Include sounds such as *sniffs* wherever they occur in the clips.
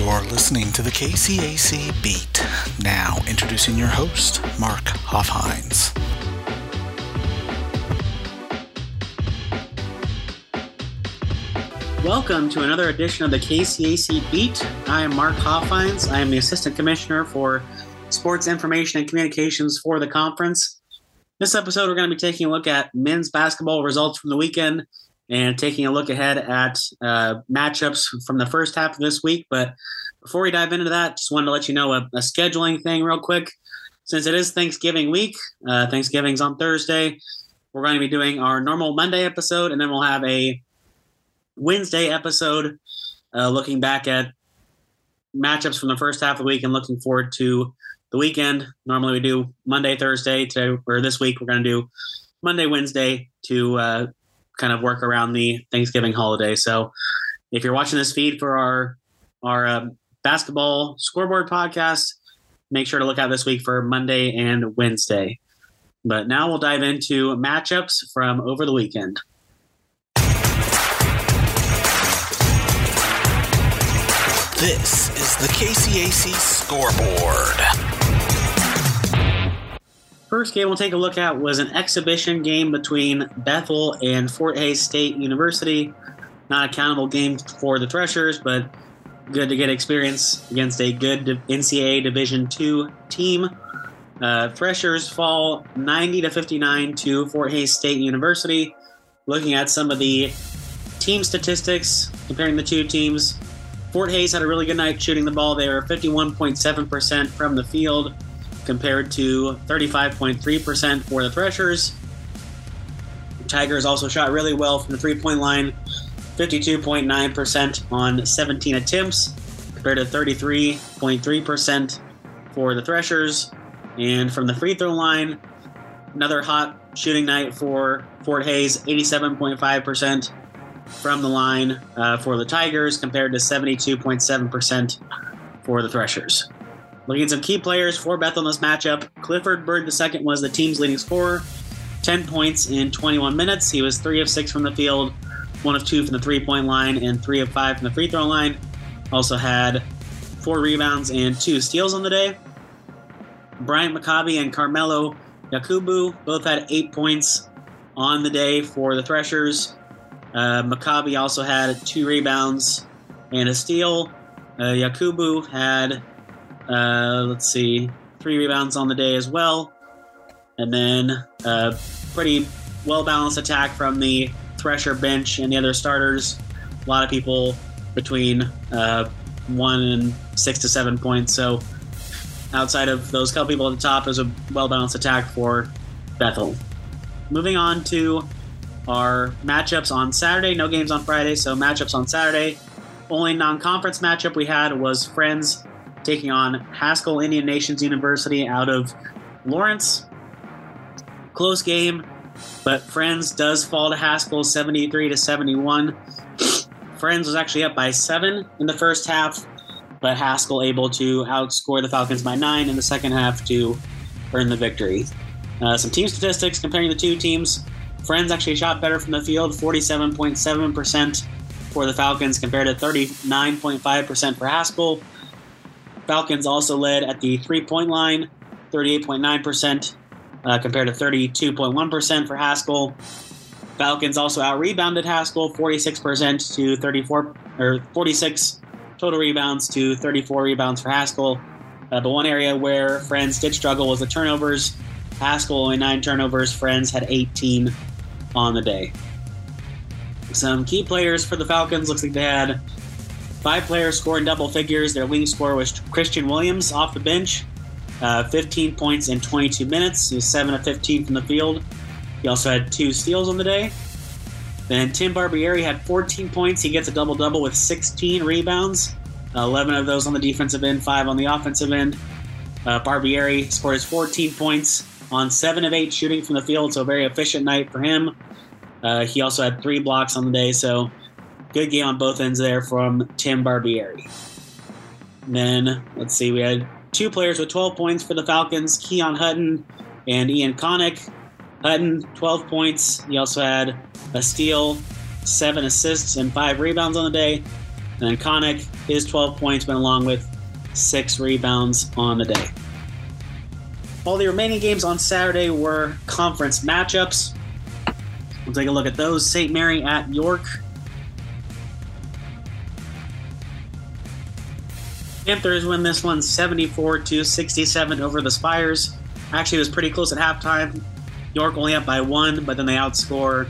You're listening to the KCAC Beat. Now, introducing your host, Mark Hoffhines. Welcome to another edition of the KCAC Beat. I am Mark Hoffhines. I am the Assistant Commissioner for Sports Information and Communications for the conference. This episode, we're going to be taking a look at men's basketball results from the weekend and taking a look ahead at uh, matchups from the first half of this week. But before we dive into that, just wanted to let you know a, a scheduling thing real quick. Since it is Thanksgiving week, uh, Thanksgiving's on Thursday, we're going to be doing our normal Monday episode, and then we'll have a Wednesday episode, uh, looking back at matchups from the first half of the week and looking forward to the weekend. Normally we do Monday, Thursday. Today or this week we're going to do Monday, Wednesday to uh, kind of work around the Thanksgiving holiday. So if you're watching this feed for our our uh, basketball scoreboard podcast, make sure to look out this week for Monday and Wednesday. But now we'll dive into matchups from over the weekend. This is the KCAC scoreboard. First game we'll take a look at was an exhibition game between Bethel and Fort Hays State University. Not a countable game for the Threshers, but good to get experience against a good NCAA Division II team. Uh, Threshers fall 90 to 59 to Fort Hays State University. Looking at some of the team statistics, comparing the two teams, Fort Hays had a really good night shooting the ball. They were 51.7% from the field compared to 35.3% for the Threshers. The Tigers also shot really well from the three point line, 52.9% on 17 attempts compared to 33.3% for the Threshers. And from the free throw line, another hot shooting night for Fort Hays, 87.5% from the line uh, for the Tigers compared to 72.7% for the Threshers. Looking at some key players for Bethel in this matchup, Clifford Bird II was the team's leading scorer, 10 points in 21 minutes. He was 3 of 6 from the field, 1 of 2 from the three point line, and 3 of 5 from the free throw line. Also had 4 rebounds and 2 steals on the day. Bryant Maccabi and Carmelo Yakubu both had 8 points on the day for the Threshers. Uh, Maccabi also had two rebounds and a steal. Uh, Yakubu had, uh, let's see, three rebounds on the day as well. And then a pretty well balanced attack from the Thresher bench and the other starters. A lot of people between uh, one and six to seven points. So outside of those couple people at the top, it was a well balanced attack for Bethel. Moving on to our matchups on Saturday. No games on Friday, so matchups on Saturday. Only non-conference matchup we had was Friends taking on Haskell Indian Nations University out of Lawrence. Close game, but Friends does fall to Haskell 73 to 71. *sniffs* Friends was actually up by seven in the first half, but Haskell able to outscore the Falcons by nine in the second half to earn the victory. Uh, some team statistics comparing the two teams. Friends actually shot better from the field, 47.7% for the Falcons compared to 39.5% for Haskell. Falcons also led at the three point line, 38.9% uh, compared to 32.1% for Haskell. Falcons also out rebounded Haskell 46% to 34 or 46 total rebounds to 34 rebounds for Haskell. Uh, but one area where Friends did struggle was the turnovers. Haskell only nine turnovers. Friends had 18 on the day. Some key players for the Falcons looks like they had five players scoring double figures. Their leading scorer was Christian Williams off the bench, uh, 15 points in 22 minutes. He was 7 of 15 from the field. He also had two steals on the day. Then Tim Barbieri had 14 points. He gets a double double with 16 rebounds, 11 of those on the defensive end, 5 on the offensive end. Uh, Barbieri scored his 14 points on seven of eight shooting from the field, so a very efficient night for him. Uh, he also had three blocks on the day, so good game on both ends there from Tim Barbieri. And then let's see, we had two players with 12 points for the Falcons: Keon Hutton and Ian Connick. Hutton 12 points. He also had a steal, seven assists, and five rebounds on the day. And then Connick, his 12 points went along with six rebounds on the day. All the remaining games on Saturday were conference matchups. We'll take a look at those. St. Mary at York. Panthers win this one 74 to 67 over the Spires. Actually, it was pretty close at halftime. York only up by one, but then they outscore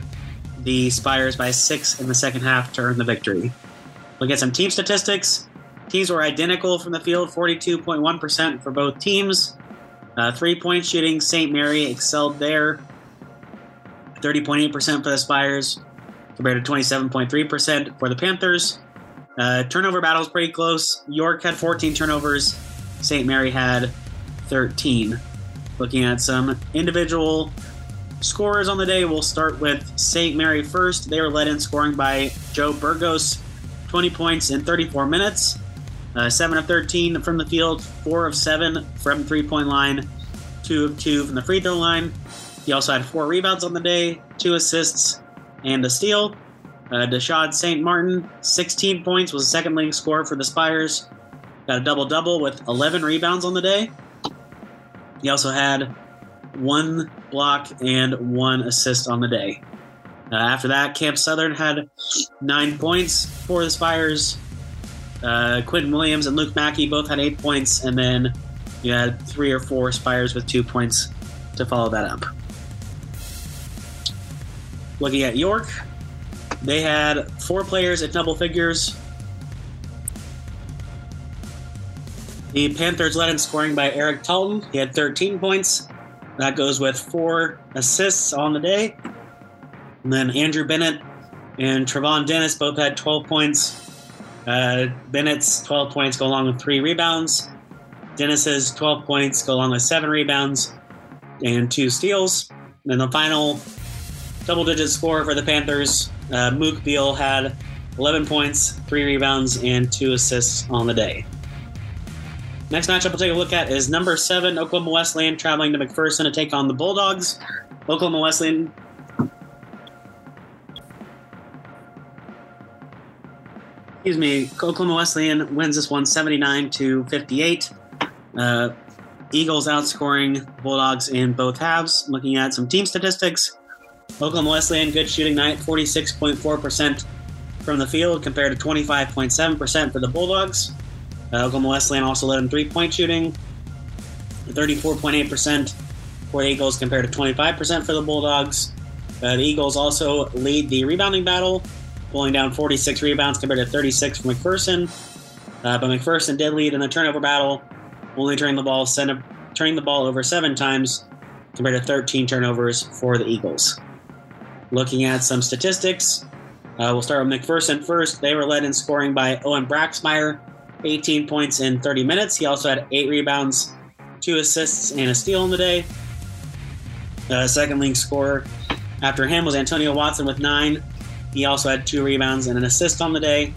the Spires by six in the second half to earn the victory. Look at some team statistics. Teams were identical from the field 42.1% for both teams. Uh, three point shooting, St. Mary excelled there. 30.8% for the Spires compared to 27.3% for the Panthers. Uh, turnover battle was pretty close. York had 14 turnovers, St. Mary had 13. Looking at some individual scorers on the day, we'll start with St. Mary first. They were led in scoring by Joe Burgos, 20 points in 34 minutes. Uh, 7 of 13 from the field, 4 of 7 from three point line, 2 of 2 from the free throw line. He also had 4 rebounds on the day, 2 assists, and a steal. Uh, St. Martin, 16 points, was the second leading scorer for the Spires. Got a double double with 11 rebounds on the day. He also had one block and one assist on the day. Uh, after that, Camp Southern had nine points for the Spires. Uh, Quentin Williams and Luke Mackey both had eight points, and then you had three or four Spires with two points to follow that up. Looking at York, they had four players at double figures. The Panthers led in scoring by Eric Talton. He had 13 points. That goes with four assists on the day. And then Andrew Bennett and Trevon Dennis both had 12 points. Uh, Bennett's 12 points go along with three rebounds. Dennis's 12 points go along with seven rebounds and two steals. And the final double digit score for the Panthers uh, Mook Beal had 11 points, three rebounds, and two assists on the day. Next matchup we'll take a look at is number seven, Oklahoma Wesleyan, traveling to McPherson to take on the Bulldogs. Oklahoma Wesleyan. Excuse me, Oklahoma Wesleyan wins this one 79 to 58. Uh, Eagles outscoring Bulldogs in both halves. Looking at some team statistics, Oklahoma Wesleyan, good shooting night, 46.4% from the field compared to 25.7% for the Bulldogs. Uh, Oklahoma Wesleyan also led in three point shooting, 34.8% for the Eagles compared to 25% for the Bulldogs. Uh, the Eagles also lead the rebounding battle, pulling down 46 rebounds compared to 36 from McPherson. Uh, but McPherson did lead in the turnover battle, only turning the ball turning the ball over seven times compared to 13 turnovers for the Eagles. Looking at some statistics, uh, we'll start with McPherson first. They were led in scoring by Owen Braxmeyer, 18 points in 30 minutes. He also had eight rebounds, two assists, and a steal in the day. Uh, second leading scorer after him was Antonio Watson with nine. He also had two rebounds and an assist on the day.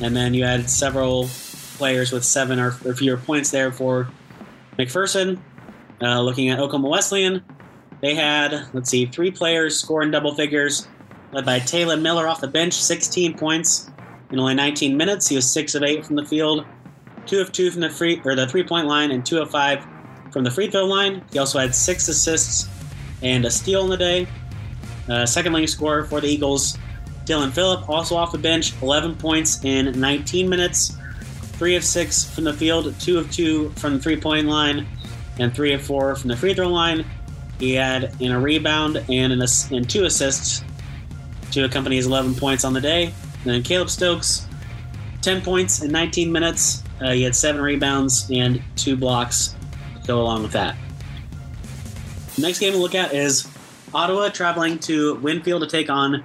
And then you had several players with seven or, or fewer points there for McPherson. Uh, looking at Oklahoma Wesleyan, they had, let's see, three players scoring double figures, led by Taylor Miller off the bench, 16 points in only 19 minutes. He was six of eight from the field, two of two from the free or the three point line, and two of five from the free throw line. He also had six assists and a steal in the day. Uh, second leading scorer for the Eagles, Dylan Phillip, also off the bench, 11 points in 19 minutes, three of six from the field, two of two from the three point line, and three of four from the free throw line. He had in a rebound and in and two assists to accompany his 11 points on the day. And then Caleb Stokes, 10 points in 19 minutes. Uh, he had seven rebounds and two blocks to go along with that. Next game to look at is Ottawa traveling to Winfield to take on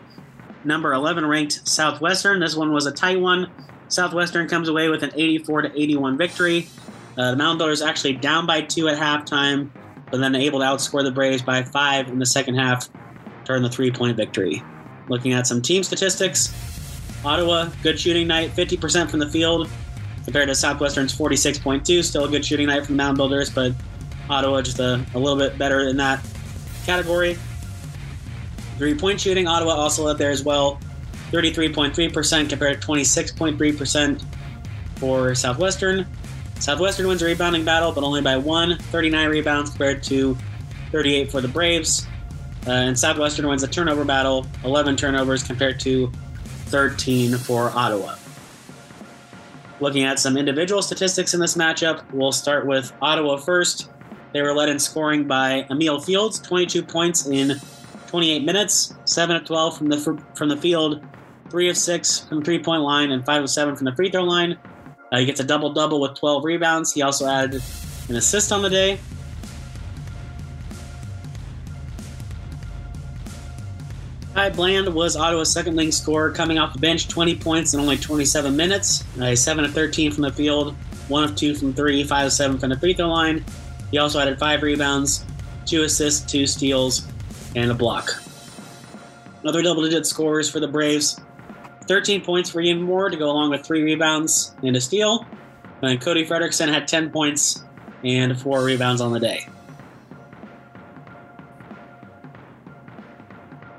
number 11 ranked Southwestern. This one was a tight one. Southwestern comes away with an 84 to 81 victory. Uh, the Mound Builders actually down by two at halftime but then able to outscore the Braves by five in the second half to earn the three point victory. Looking at some team statistics, Ottawa, good shooting night, 50% from the field, compared to Southwestern's 46.2. Still a good shooting night from the Mound Builders, but Ottawa just a, a little bit better in that category. Three point shooting, Ottawa also up there as well, 33.3% compared to 26.3% for Southwestern. Southwestern wins a rebounding battle, but only by one, 39 rebounds compared to 38 for the Braves. Uh, and Southwestern wins a turnover battle, 11 turnovers compared to 13 for Ottawa. Looking at some individual statistics in this matchup, we'll start with Ottawa first. They were led in scoring by Emil Fields, 22 points in 28 minutes, 7 of 12 from the from the field, 3 of 6 from three point line, and 5 of 7 from the free throw line. Uh, he gets a double double with 12 rebounds. He also added an assist on the day. Ty Bland was Ottawa's second leading scorer coming off the bench, 20 points in only 27 minutes. Uh, 7 of 13 from the field, 1 of 2 from 3, 5 of 7 from the free throw line. He also added 5 rebounds, 2 assists, 2 steals, and a block. Another double digit scores for the Braves. 13 points for Ian Moore to go along with 3 rebounds and a steal. And Cody Frederickson had 10 points and 4 rebounds on the day.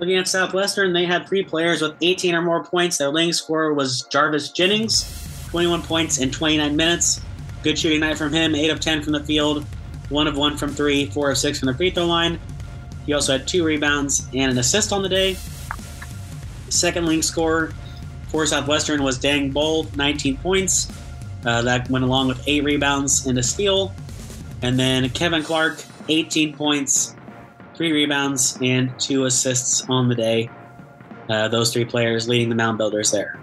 Looking at Southwestern, they had three players with 18 or more points. Their leading scorer was Jarvis Jennings, 21 points in 29 minutes. Good shooting night from him, 8 of 10 from the field, 1 of 1 from 3, 4 of 6 from the free throw line. He also had two rebounds and an assist on the day. Second leading scorer for Southwestern was Dang Bull, 19 points. Uh, that went along with 8 rebounds and a steal. And then Kevin Clark, 18 points, three rebounds, and two assists on the day. Uh, those three players leading the Mound Builders there.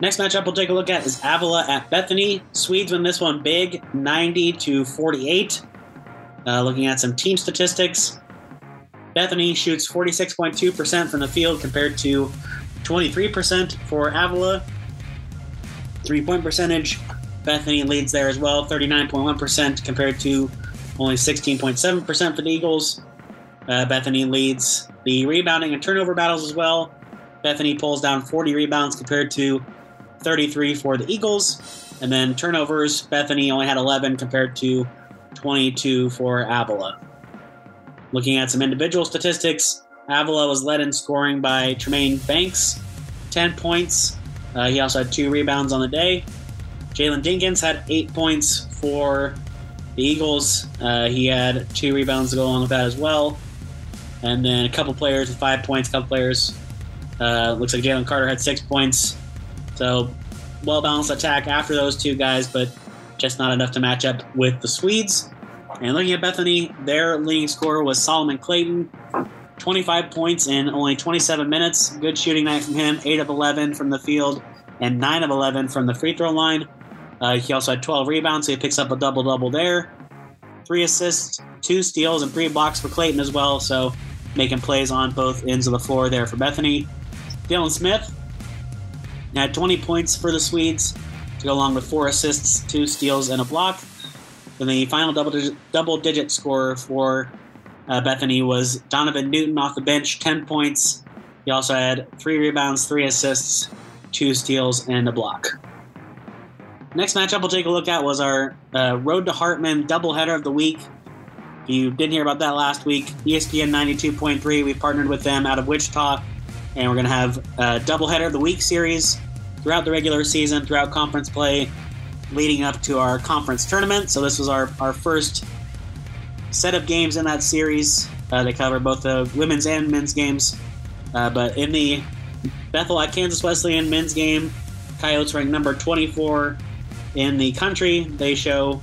Next matchup we'll take a look at is Avila at Bethany. Swedes win this one big, 90 to 48. Uh, looking at some team statistics, Bethany shoots 46.2% from the field compared to 23% for Avila. Three point percentage, Bethany leads there as well, 39.1% compared to only 16.7% for the Eagles. Uh, Bethany leads the rebounding and turnover battles as well. Bethany pulls down 40 rebounds compared to 33 for the Eagles. And then turnovers, Bethany only had 11 compared to 22 for Avila. Looking at some individual statistics, Avila was led in scoring by Tremaine Banks, 10 points. Uh, he also had two rebounds on the day. Jalen Dinkins had eight points for the Eagles. Uh, he had two rebounds to go along with that as well. And then a couple players with five points, a couple players. Uh, looks like Jalen Carter had six points. So, well balanced attack after those two guys, but just not enough to match up with the Swedes. And looking at Bethany, their leading scorer was Solomon Clayton. 25 points in only 27 minutes. Good shooting night from him. 8 of 11 from the field and 9 of 11 from the free throw line. Uh, he also had 12 rebounds, so he picks up a double double there. Three assists, two steals, and three blocks for Clayton as well. So making plays on both ends of the floor there for Bethany. Dylan Smith had 20 points for the Swedes to go along with four assists, two steals, and a block. Then the final double digit, double digit scorer for uh, Bethany was Donovan Newton off the bench, 10 points. He also had three rebounds, three assists, two steals, and a block. Next matchup we'll take a look at was our uh, Road to Hartman doubleheader of the week. If you didn't hear about that last week, ESPN 92.3, we partnered with them out of Wichita, and we're going to have a doubleheader of the week series throughout the regular season, throughout conference play, leading up to our conference tournament. So this was our, our first set of games in that series. Uh, they cover both the women's and men's games. Uh, but in the Bethel at Kansas Wesleyan men's game, Coyotes ranked number 24 in the country. They show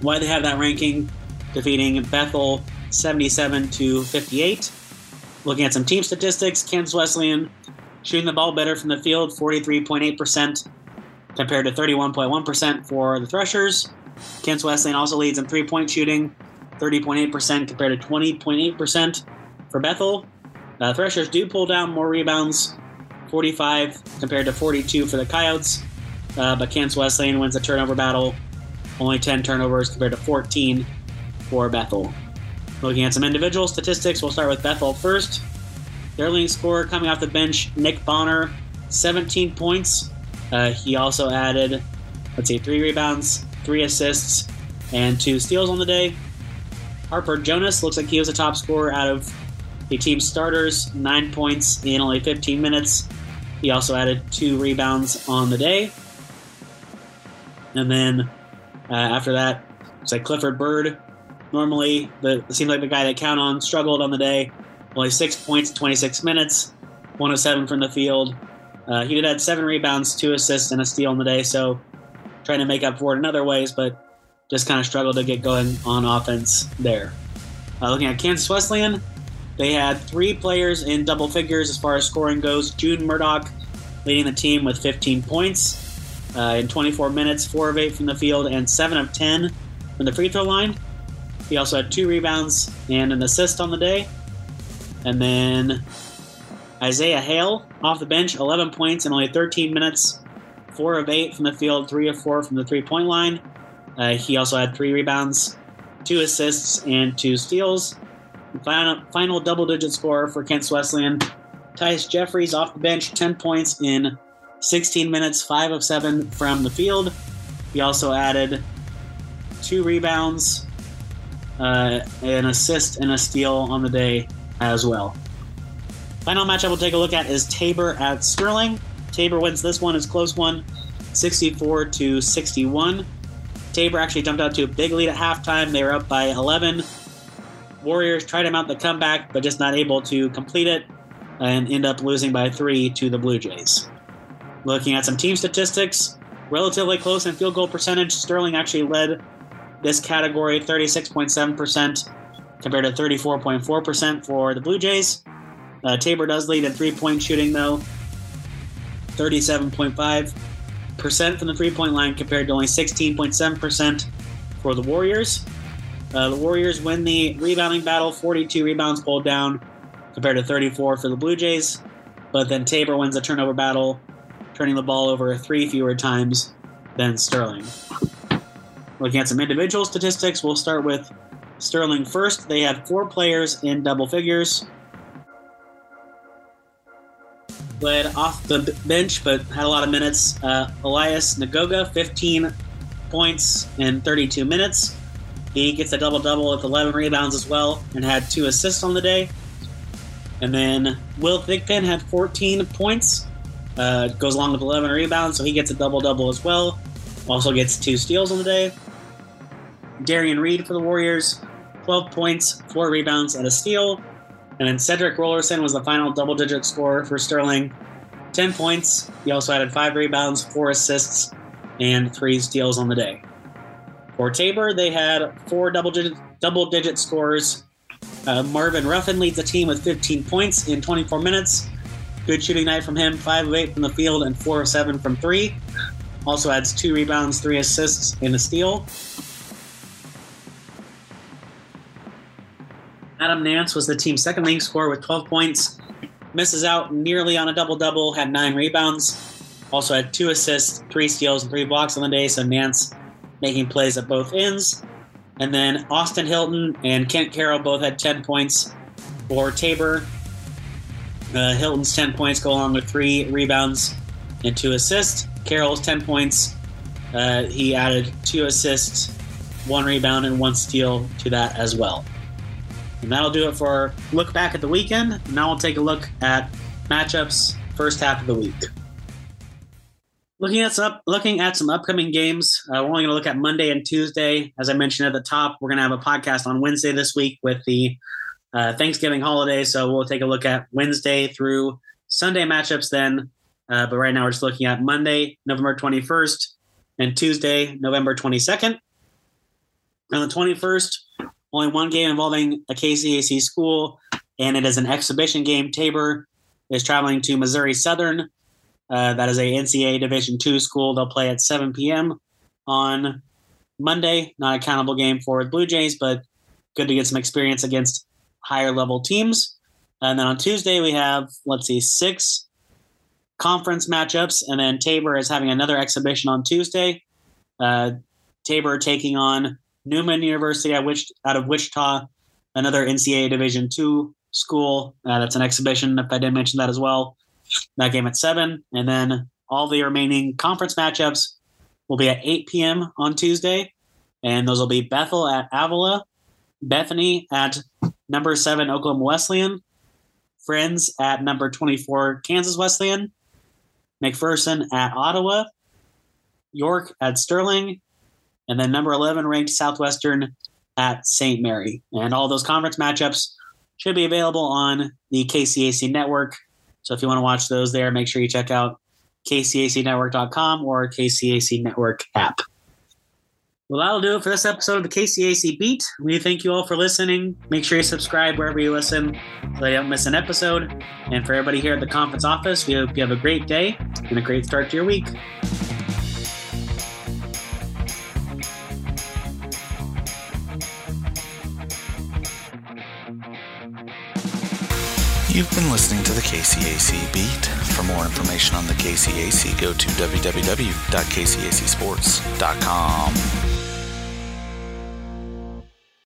why they have that ranking, defeating Bethel 77 to 58. Looking at some team statistics, Kansas Wesleyan shooting the ball better from the field, 43.8% compared to 31.1% for the Threshers. Kansas Wesleyan also leads in three point shooting, 30.8% compared to 20.8% for Bethel. Uh, Threshers do pull down more rebounds, 45 compared to 42 for the Coyotes, uh, but Kansas Wesleyan wins the turnover battle, only 10 turnovers compared to 14 for Bethel. Looking at some individual statistics, we'll start with Bethel first. Their leading scorer coming off the bench, Nick Bonner, 17 points. Uh, he also added, let's see, three rebounds, three assists, and two steals on the day. Harper Jonas looks like he was a top scorer out of The team starters, nine points in only 15 minutes. He also added two rebounds on the day. And then uh, after that, it's like Clifford Bird. Normally, the seems like the guy that count on struggled on the day. Only six points, 26 minutes, 107 from the field. Uh, he did have seven rebounds, two assists, and a steal on the day. So trying to make up for it in other ways, but just kind of struggled to get going on offense there. Uh, looking at Kansas Wesleyan, they had three players in double figures as far as scoring goes. June Murdoch leading the team with 15 points uh, in 24 minutes, 4 of 8 from the field, and 7 of 10 from the free throw line. He also had two rebounds and an assist on the day. And then Isaiah Hale off the bench, 11 points in only 13 minutes, 4 of 8 from the field, 3 of 4 from the three point line. Uh, he also had three rebounds, two assists, and two steals. Final, final double digit score for Kent Wesleyan. Tice Jeffries off the bench, 10 points in 16 minutes, 5 of 7 from the field. He also added two rebounds, uh, an assist, and a steal on the day as well. Final matchup we'll take a look at is Tabor at Sterling. Tabor wins this one, it's close one, 64 to 61. Tabor actually jumped out to a big lead at halftime. They were up by 11. Warriors tried to mount the comeback, but just not able to complete it and end up losing by three to the Blue Jays. Looking at some team statistics, relatively close in field goal percentage. Sterling actually led this category 36.7% compared to 34.4% for the Blue Jays. Uh, Tabor does lead in three point shooting, though 37.5% from the three point line compared to only 16.7% for the Warriors. Uh, the Warriors win the rebounding battle, 42 rebounds pulled down compared to 34 for the Blue Jays. But then Tabor wins the turnover battle, turning the ball over three fewer times than Sterling. Looking at some individual statistics, we'll start with Sterling first. They had four players in double figures. Led off the bench, but had a lot of minutes. Uh, Elias Nagoga, 15 points in 32 minutes. He gets a double double with 11 rebounds as well and had two assists on the day. And then Will Thigpen had 14 points, uh, goes along with 11 rebounds, so he gets a double double as well. Also gets two steals on the day. Darian Reed for the Warriors, 12 points, four rebounds, and a steal. And then Cedric Rollerson was the final double digit scorer for Sterling, 10 points. He also added five rebounds, four assists, and three steals on the day. For Tabor, they had four double digit, double digit scores. Uh, Marvin Ruffin leads the team with 15 points in 24 minutes. Good shooting night from him, 5 of 8 from the field and 4 of 7 from 3. Also adds 2 rebounds, 3 assists, and a steal. Adam Nance was the team's second leading scorer with 12 points. Misses out nearly on a double double, had 9 rebounds. Also had 2 assists, 3 steals, and 3 blocks on the day, so Nance making plays at both ends. And then Austin Hilton and Kent Carroll both had 10 points for Tabor. Uh, Hilton's 10 points go along with three rebounds and two assists. Carroll's 10 points. Uh, he added two assists, one rebound, and one steal to that as well. And that'll do it for look back at the weekend. Now we'll take a look at matchups first half of the week. Looking at some looking at some upcoming games, uh, we're only going to look at Monday and Tuesday. As I mentioned at the top, we're going to have a podcast on Wednesday this week with the uh, Thanksgiving holiday. So we'll take a look at Wednesday through Sunday matchups then. Uh, but right now we're just looking at Monday, November 21st, and Tuesday, November 22nd. On the 21st, only one game involving a KCAC school, and it is an exhibition game. Tabor is traveling to Missouri Southern. Uh, that is a NCAA Division two school. They'll play at 7 p.m. on Monday. Not a countable game for the Blue Jays, but good to get some experience against higher level teams. And then on Tuesday, we have, let's see, six conference matchups. And then Tabor is having another exhibition on Tuesday. Uh, Tabor taking on Newman University at which, out of Wichita, another NCAA Division two school. Uh, that's an exhibition, if I didn't mention that as well. That game at 7. And then all the remaining conference matchups will be at 8 p.m. on Tuesday. And those will be Bethel at Avila, Bethany at number seven Oklahoma Wesleyan, Friends at number 24, Kansas Wesleyan. McPherson at Ottawa. York at Sterling. And then number 11 ranked Southwestern at St. Mary. And all those conference matchups should be available on the KCAC network. So if you want to watch those there, make sure you check out kcacnetwork.com or KCAC network app. Well, that'll do it for this episode of the KCAC Beat. We thank you all for listening. Make sure you subscribe wherever you listen so you don't miss an episode. And for everybody here at the conference office, we hope you have a great day and a great start to your week. You've been listening to the KCAC Beat. For more information on the KCAC, go to www.kcacsports.com.